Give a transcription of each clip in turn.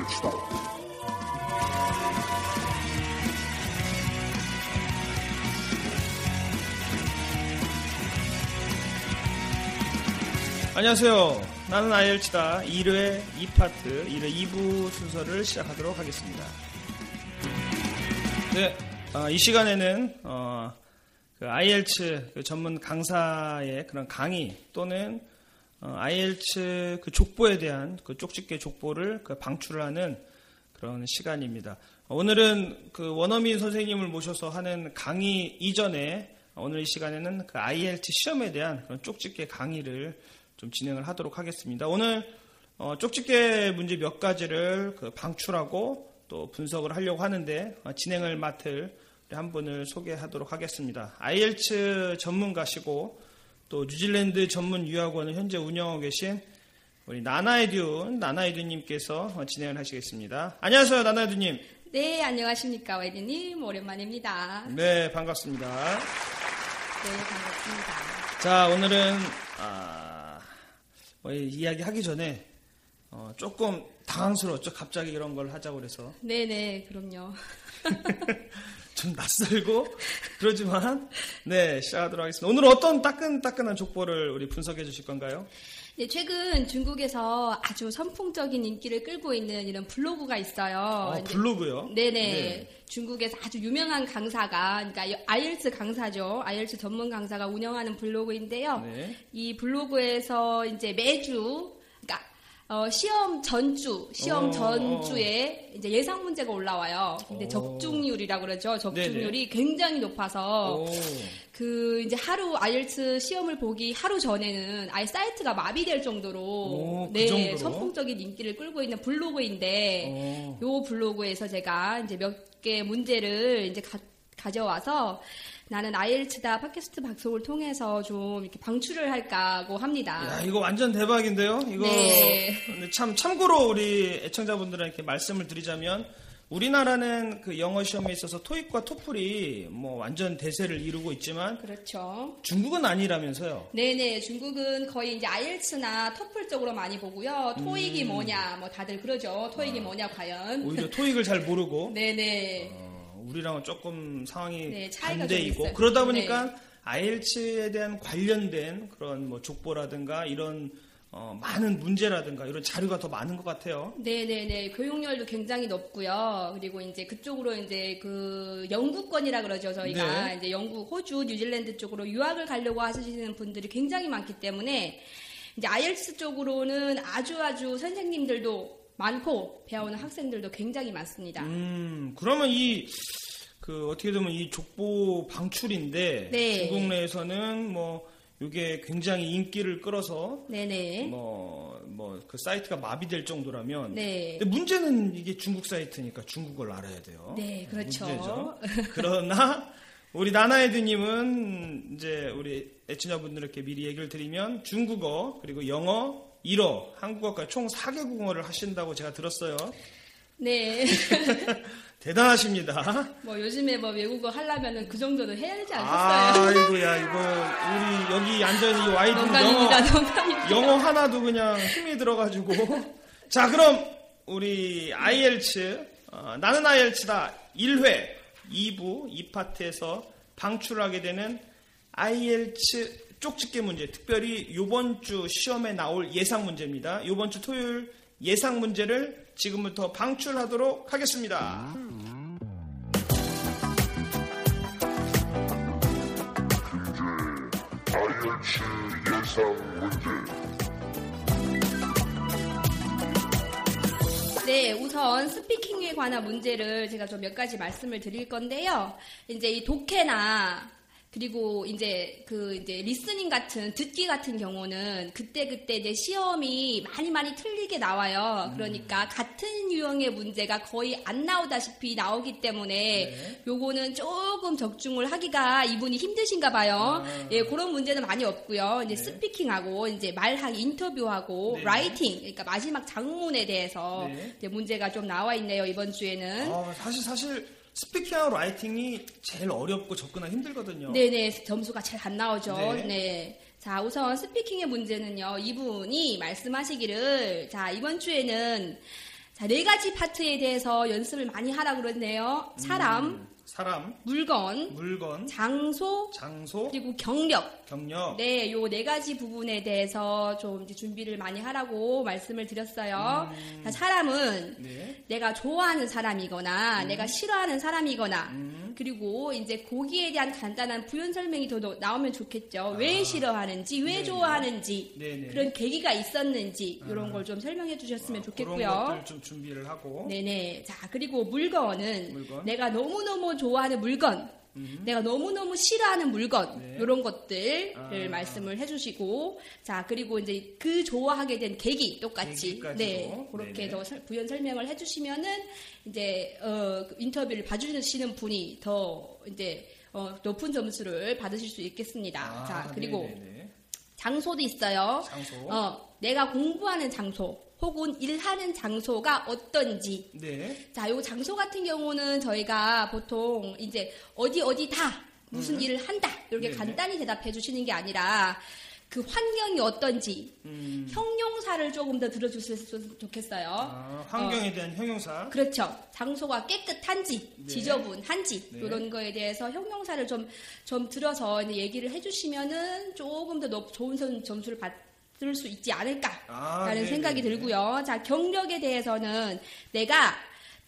아이엘치다. 안녕하세요. 나는 아이엘치다 1회 2파트 1회 2부 순서를 시작하도록 하겠습니다. 네, 아, 이 시간에는 어, 그 IELTS 그 전문 강사의 그런 강의 또는 어, IELTS 그 족보에 대한 그 쪽집게 족보를 그 방출하는 그런 시간입니다. 오늘은 그 원어민 선생님을 모셔서 하는 강의 이전에 오늘 이 시간에는 그 IELTS 시험에 대한 그런 쪽집게 강의를 좀 진행을 하도록 하겠습니다. 오늘 어, 쪽집게 문제 몇 가지를 그 방출하고 또 분석을 하려고 하는데 어, 진행을 맡을 한 분을 소개하도록 하겠습니다. IELTS 전문가시고 또 뉴질랜드 전문 유학원을 현재 운영하고 계신 우리 나나에듀 나나에듀님께서 어, 진행을 하시겠습니다. 안녕하세요, 나나에듀님. 네, 안녕하십니까, 와이드님. 오랜만입니다. 네, 반갑습니다. 네, 반갑습니다. 자, 오늘은 아, 뭐 이야기 하기 전에 어, 조금 당황스러웠죠. 갑자기 이런 걸 하자고 그래서 네네, 그럼요. 좀 낯설고 그러지만 네 시작하도록 하겠습니다. 오늘 어떤 따끈따끈한 족보를 우리 분석해 주실 건가요? 네, 최근 중국에서 아주 선풍적인 인기를 끌고 있는 이런 블로그가 있어요. 아, 블로그요? 네네. 네. 중국에서 아주 유명한 강사가, 그러니까 아이엘츠 강사죠. 아이엘츠 전문 강사가 운영하는 블로그인데요. 네. 이 블로그에서 이제 매주, 어, 시험 전주, 시험 어, 전주에 이제 예상 문제가 올라와요. 근데 어. 적중률이라고 그러죠. 적중률이 굉장히 높아서 오, 그 이제 하루 아이엘츠 시험을 보기 하루 전에는 아예 사이트가 마비될 정도로 오, 그네 정도로? 선풍적인 인기를 끌고 있는 블로그인데 어. 요 블로그에서 제가 이제 몇 개 문제를 이제 가, 가져와서 나는 아이엘츠다 팟캐스트 방송을 통해서 좀 이렇게 방출을 할까고 합니다. 야 이거 완전 대박인데요. 이거 네. 참 참고로 우리 애청자분들에게 말씀을 드리자면 우리나라는 그 영어 시험에 있어서 토익과 토플이 뭐 완전 대세를 이루고 있지만 그렇죠. 중국은 아니라면서요. 네네, 중국은 거의 이제 아이엘츠나 터플 쪽으로 많이 보고요. 토익이 뭐냐, 뭐 다들 그러죠. 토익이 뭐냐, 과연. 음. 오히려 토익을 잘 모르고 네네. 어, 우리랑은 조금 상황이 네, 반대이고. 그러다 보니까 IELTS에 대한 관련된 그런 뭐 족보라든가 이런 어, 많은 문제라든가 이런 자료가 더 많은 것 같아요. 네네네. 교육열도 굉장히 높고요. 그리고 이제 그쪽으로 이제 그 영국권이라 그러죠. 저희가 네. 이제 영국, 호주, 뉴질랜드 쪽으로 유학을 가려고 하시는 분들이 굉장히 많기 때문에 이제 아이엘츠 쪽으로는 아주 아주 선생님들도 많고 배우는 학생들도 굉장히 많습니다. 음, 그러면 이, 그, 어떻게 보면 이 족보 방출인데, 네. 중국 내에서는 뭐, 이게 굉장히 인기를 끌어서, 네네. 뭐, 뭐, 그 사이트가 마비될 정도라면, 네. 근데 문제는 이게 중국 사이트니까 중국어를 알아야 돼요. 네, 그렇죠. 문제죠. 그러나, 우리 나나에드님은 이제 우리 애청자분들께 미리 얘기를 드리면 중국어, 그리고 영어, 일어, 한국어까지 총 4개국어를 하신다고 제가 들었어요. 네. 대단하십니다. 뭐 요즘에 뭐 외국어 하려면은 그 정도는 해야 되지 않겠어요? 아이고야 이거 우리 여기 앉아있는 이 와이드 영어 농담입니다. 영어 하나도 그냥 힘이 들어가지고 자 그럼 우리 IELTS 어, 나는 IELTS다 1회 2부 2파트에서 방출하게 되는 IELTS 쪽집게 문제 특별히 이번 주 시험에 나올 예상 문제입니다. 이번 주 토요일 예상 문제를 지금부터 방출하도록 하겠습니다. 아이엘츠 예상 문제. 네, 우선 스피킹에 관한 문제를 제가 좀 몇 가지 말씀을 드릴 건데요. 이제 이 독해나 그리고 이제 그 이제 리스닝 같은 듣기 같은 경우는 그때 그때 이제 시험이 많이 많이 틀리게 나와요. 그러니까 같은 유형의 문제가 거의 안 나오다시피 나오기 때문에 요거는 조금 적중을 하기가 이분이 힘드신가 봐요. 예, 그런 문제는 많이 없고요. 이제 speaking하고 이제 말하기 인터뷰하고 네. writing 그러니까 마지막 작문에 대해서 네. 이제 문제가 좀 나와 있네요 이번 주에는. 어, 사실 사실 speaking하고 writing이 제일 어렵고 접근하기 힘들거든요. 네네 점수가 잘안 나오죠. 네. 네. 자 우선 speaking의 문제는요. 이분이 말씀하시기를 자 이번 주에는 자, 네 가지 파트에 대해서 연습을 많이 하라고 그러네요. 사람, 음, 사람, 물건, 물건, 장소, 장소, 그리고 경력. 경력. 네, 요 네 가지 부분에 대해서 좀 이제 준비를 많이 하라고 말씀을 드렸어요. 자, 사람은 네. 내가 좋아하는 사람이거나 내가 싫어하는 사람이거나 음. 그리고 이제 거기에 대한 간단한 부연 설명이 더 나- 나오면 좋겠죠. 왜 싫어하는지, 왜 아. 네네. 좋아하는지 네네. 그런 계기가 있었는지 이런 걸 좀 설명해 주셨으면 그런 좋겠고요. 것들 좀 준비를 하고. 네네. 자, 그리고 물건은 물건. 내가 너무 너무 좋아하는 물건, 내가 너무너무 싫어하는 물건, 네. 이런 것들을 아. 말씀을 해주시고, 자, 그리고 이제 그 좋아하게 된 계기, 똑같이. 계기까지도. 네. 그렇게 네네. 더 설- 부연 설명을 해주시면은, 이제, 어, 그 인터뷰를 봐주시는 분이 더, 이제, 어, 높은 점수를 받으실 수 있겠습니다. 아, 자, 그리고 네네네. 장소도 있어요. 장소. 어, 내가 공부하는 장소, 혹은 일하는 장소가 어떤지, 네. 자, 요 장소 같은 경우는 저희가 보통 이제 어디 어디 다 무슨 일을 한다 이렇게 네네. 간단히 대답해 주시는 게 아니라 그 환경이 어떤지 음. 형용사를 조금 더 들어주셨으면 좋겠어요. 아, 환경에 대한 형용사. 그렇죠. 장소가 깨끗한지, 네. 지저분한지, 네. 이런 거에 대해서 형용사를 좀, 좀 들어서 얘기를 해주시면은 조금 더 높- 좋은 선- 점수를 받을 수 있지 않을까라는 아, 네네네. 생각이 들고요. 자, 경력에 대해서는 내가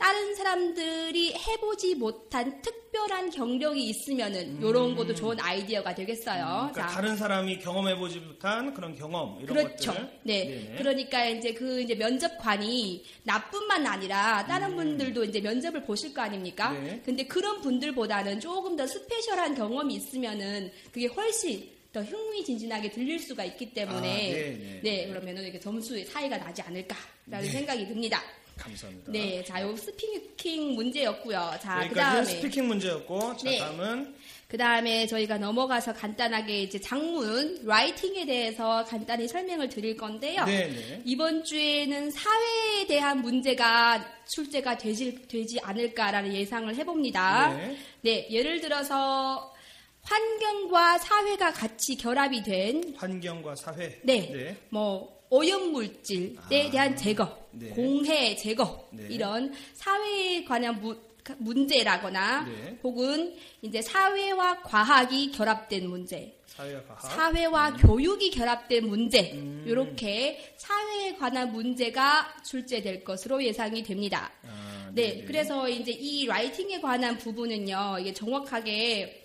다른 사람들이 해보지 못한 특별한 경력이 있으면은 이런 것도 좋은 아이디어가 되겠어요. 음. 그러니까 다른 사람이 경험해보지 못한 그런 경험 이런 그렇죠. 것들. 네. 네네. 그러니까 이제 그 이제 면접관이 나뿐만 아니라 다른 음. 분들도 이제 면접을 보실 거 아닙니까? 네. 근데 그런 분들보다는 조금 더 special한 경험이 있으면은 그게 훨씬 더 흥미진진하게 들릴 수가 있기 때문에 아, 네, 네. 그러면은 이게 점수의 차이가 나지 않을까라는 생각이 듭니다. 감사합니다. 네, 자, 요 speaking 문제였고요. 자, 그 여기까지 다음에 speaking 문제였고, 자, 네. 다음은 그 다음에 저희가 넘어가서 간단하게 이제 장문, 라이팅에 대해서 간단히 설명을 드릴 건데요. 네네. 이번 주에는 사회에 대한 문제가 출제가 되지, 되지 않을까라는 예상을 해봅니다. 네. 네, 예를 들어서 환경과 사회가 같이 결합이 된, 환경과 사회. 네, 네. 뭐, 오염물질에 대한 제거, 아. 네. 공해 제거, 네. 이런 사회에 관한 무- 문제라거나 네. 혹은 이제 사회와 과학이 결합된 문제, 사회와 과학. 사회와 교육이 결합된 문제, 음. 이렇게 사회에 관한 문제가 출제될 것으로 예상이 됩니다. 아, 네, 네네. 그래서 이제 이 라이팅에 관한 부분은요, 이게 정확하게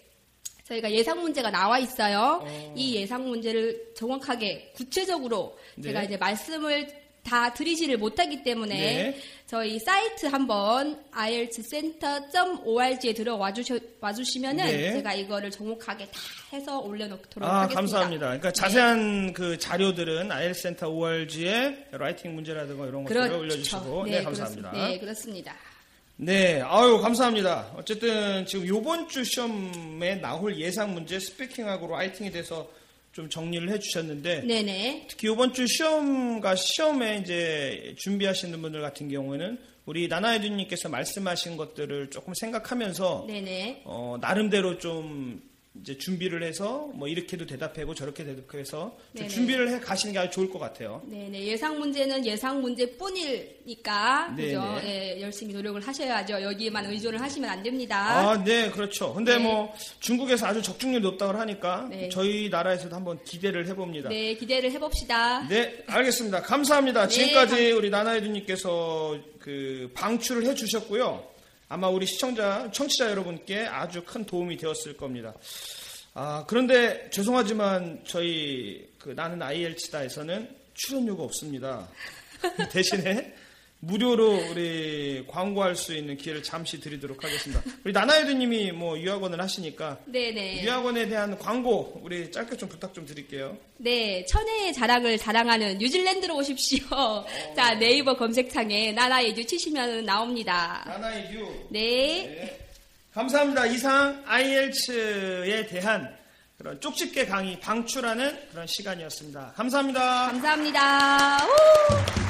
저희가 예상 문제가 나와 있어요. 어. 이 예상 문제를 정확하게 구체적으로 네. 제가 이제 말씀을 다 드리지를 못하기 때문에 네. 저희 사이트 한번 ieltscenter.org에 들어와 주셔, 와주시면은 네. 제가 이거를 정확하게 다 해서 올려놓도록 아, 하겠습니다. 감사합니다. 그러니까 네. 자세한 그 자료들은 ieltscenter ORG의 writing 문제라든가 이런 것들을 그렇죠. 올려주시고, 네, 감사합니다. 그렇습니다. 네, 그렇습니다. 네, 아유, 감사합니다. 어쨌든 지금 요번 주 시험에 나올 예상 문제 speaking하고 writing에 대해서 좀 정리를 해 주셨는데, 네네. 특히 이번 주 시험과 시험에 이제 준비하시는 분들 같은 경우에는 우리 나나에드님께서 말씀하신 것들을 조금 생각하면서 네네. 어, 나름대로 좀 이제 준비를 해서 뭐 이렇게도 대답하고 저렇게 대답해서. 준비를 해 가시는 게 아주 좋을 것 같아요. 네네. 예상 문제는 예상 문제뿐이니까. 그죠? 예, 열심히 노력을 하셔야죠. 여기에만 의존을 하시면 안 됩니다. 아, 네, 그렇죠. 근데 네. 뭐 중국에서 아주 적중률이 높다고 하니까 네. 저희 나라에서도 한번 기대를 해봅니다. 네, 기대를 해봅시다. 네, 알겠습니다. 감사합니다. 네, 지금까지 우리 나나에드님께서 그 방출을 해주셨고요. 아마 우리 시청자, 청취자 여러분께 아주 큰 도움이 되었을 겁니다. 아, 그런데 죄송하지만 저희 그 나는 IL치다에서는 출연료가 없습니다. 대신에 무료로 우리 광고할 수 있는 기회를 잠시 드리도록 하겠습니다. 우리 나나유드님이 뭐 유학원을 하시니까 네네. 유학원에 대한 광고 우리 짧게 좀 부탁 좀 드릴게요. 네, 천혜의 자랑을 자랑하는 뉴질랜드로 오십시오. 자, 네이버 검색창에 나나에듀 치시면 나옵니다. 나나유드. 네. 네. 감사합니다. 이상 IELTS에 대한 그런 쪽집게 강의 방출하는 그런 시간이었습니다. 감사합니다. 감사합니다. 우!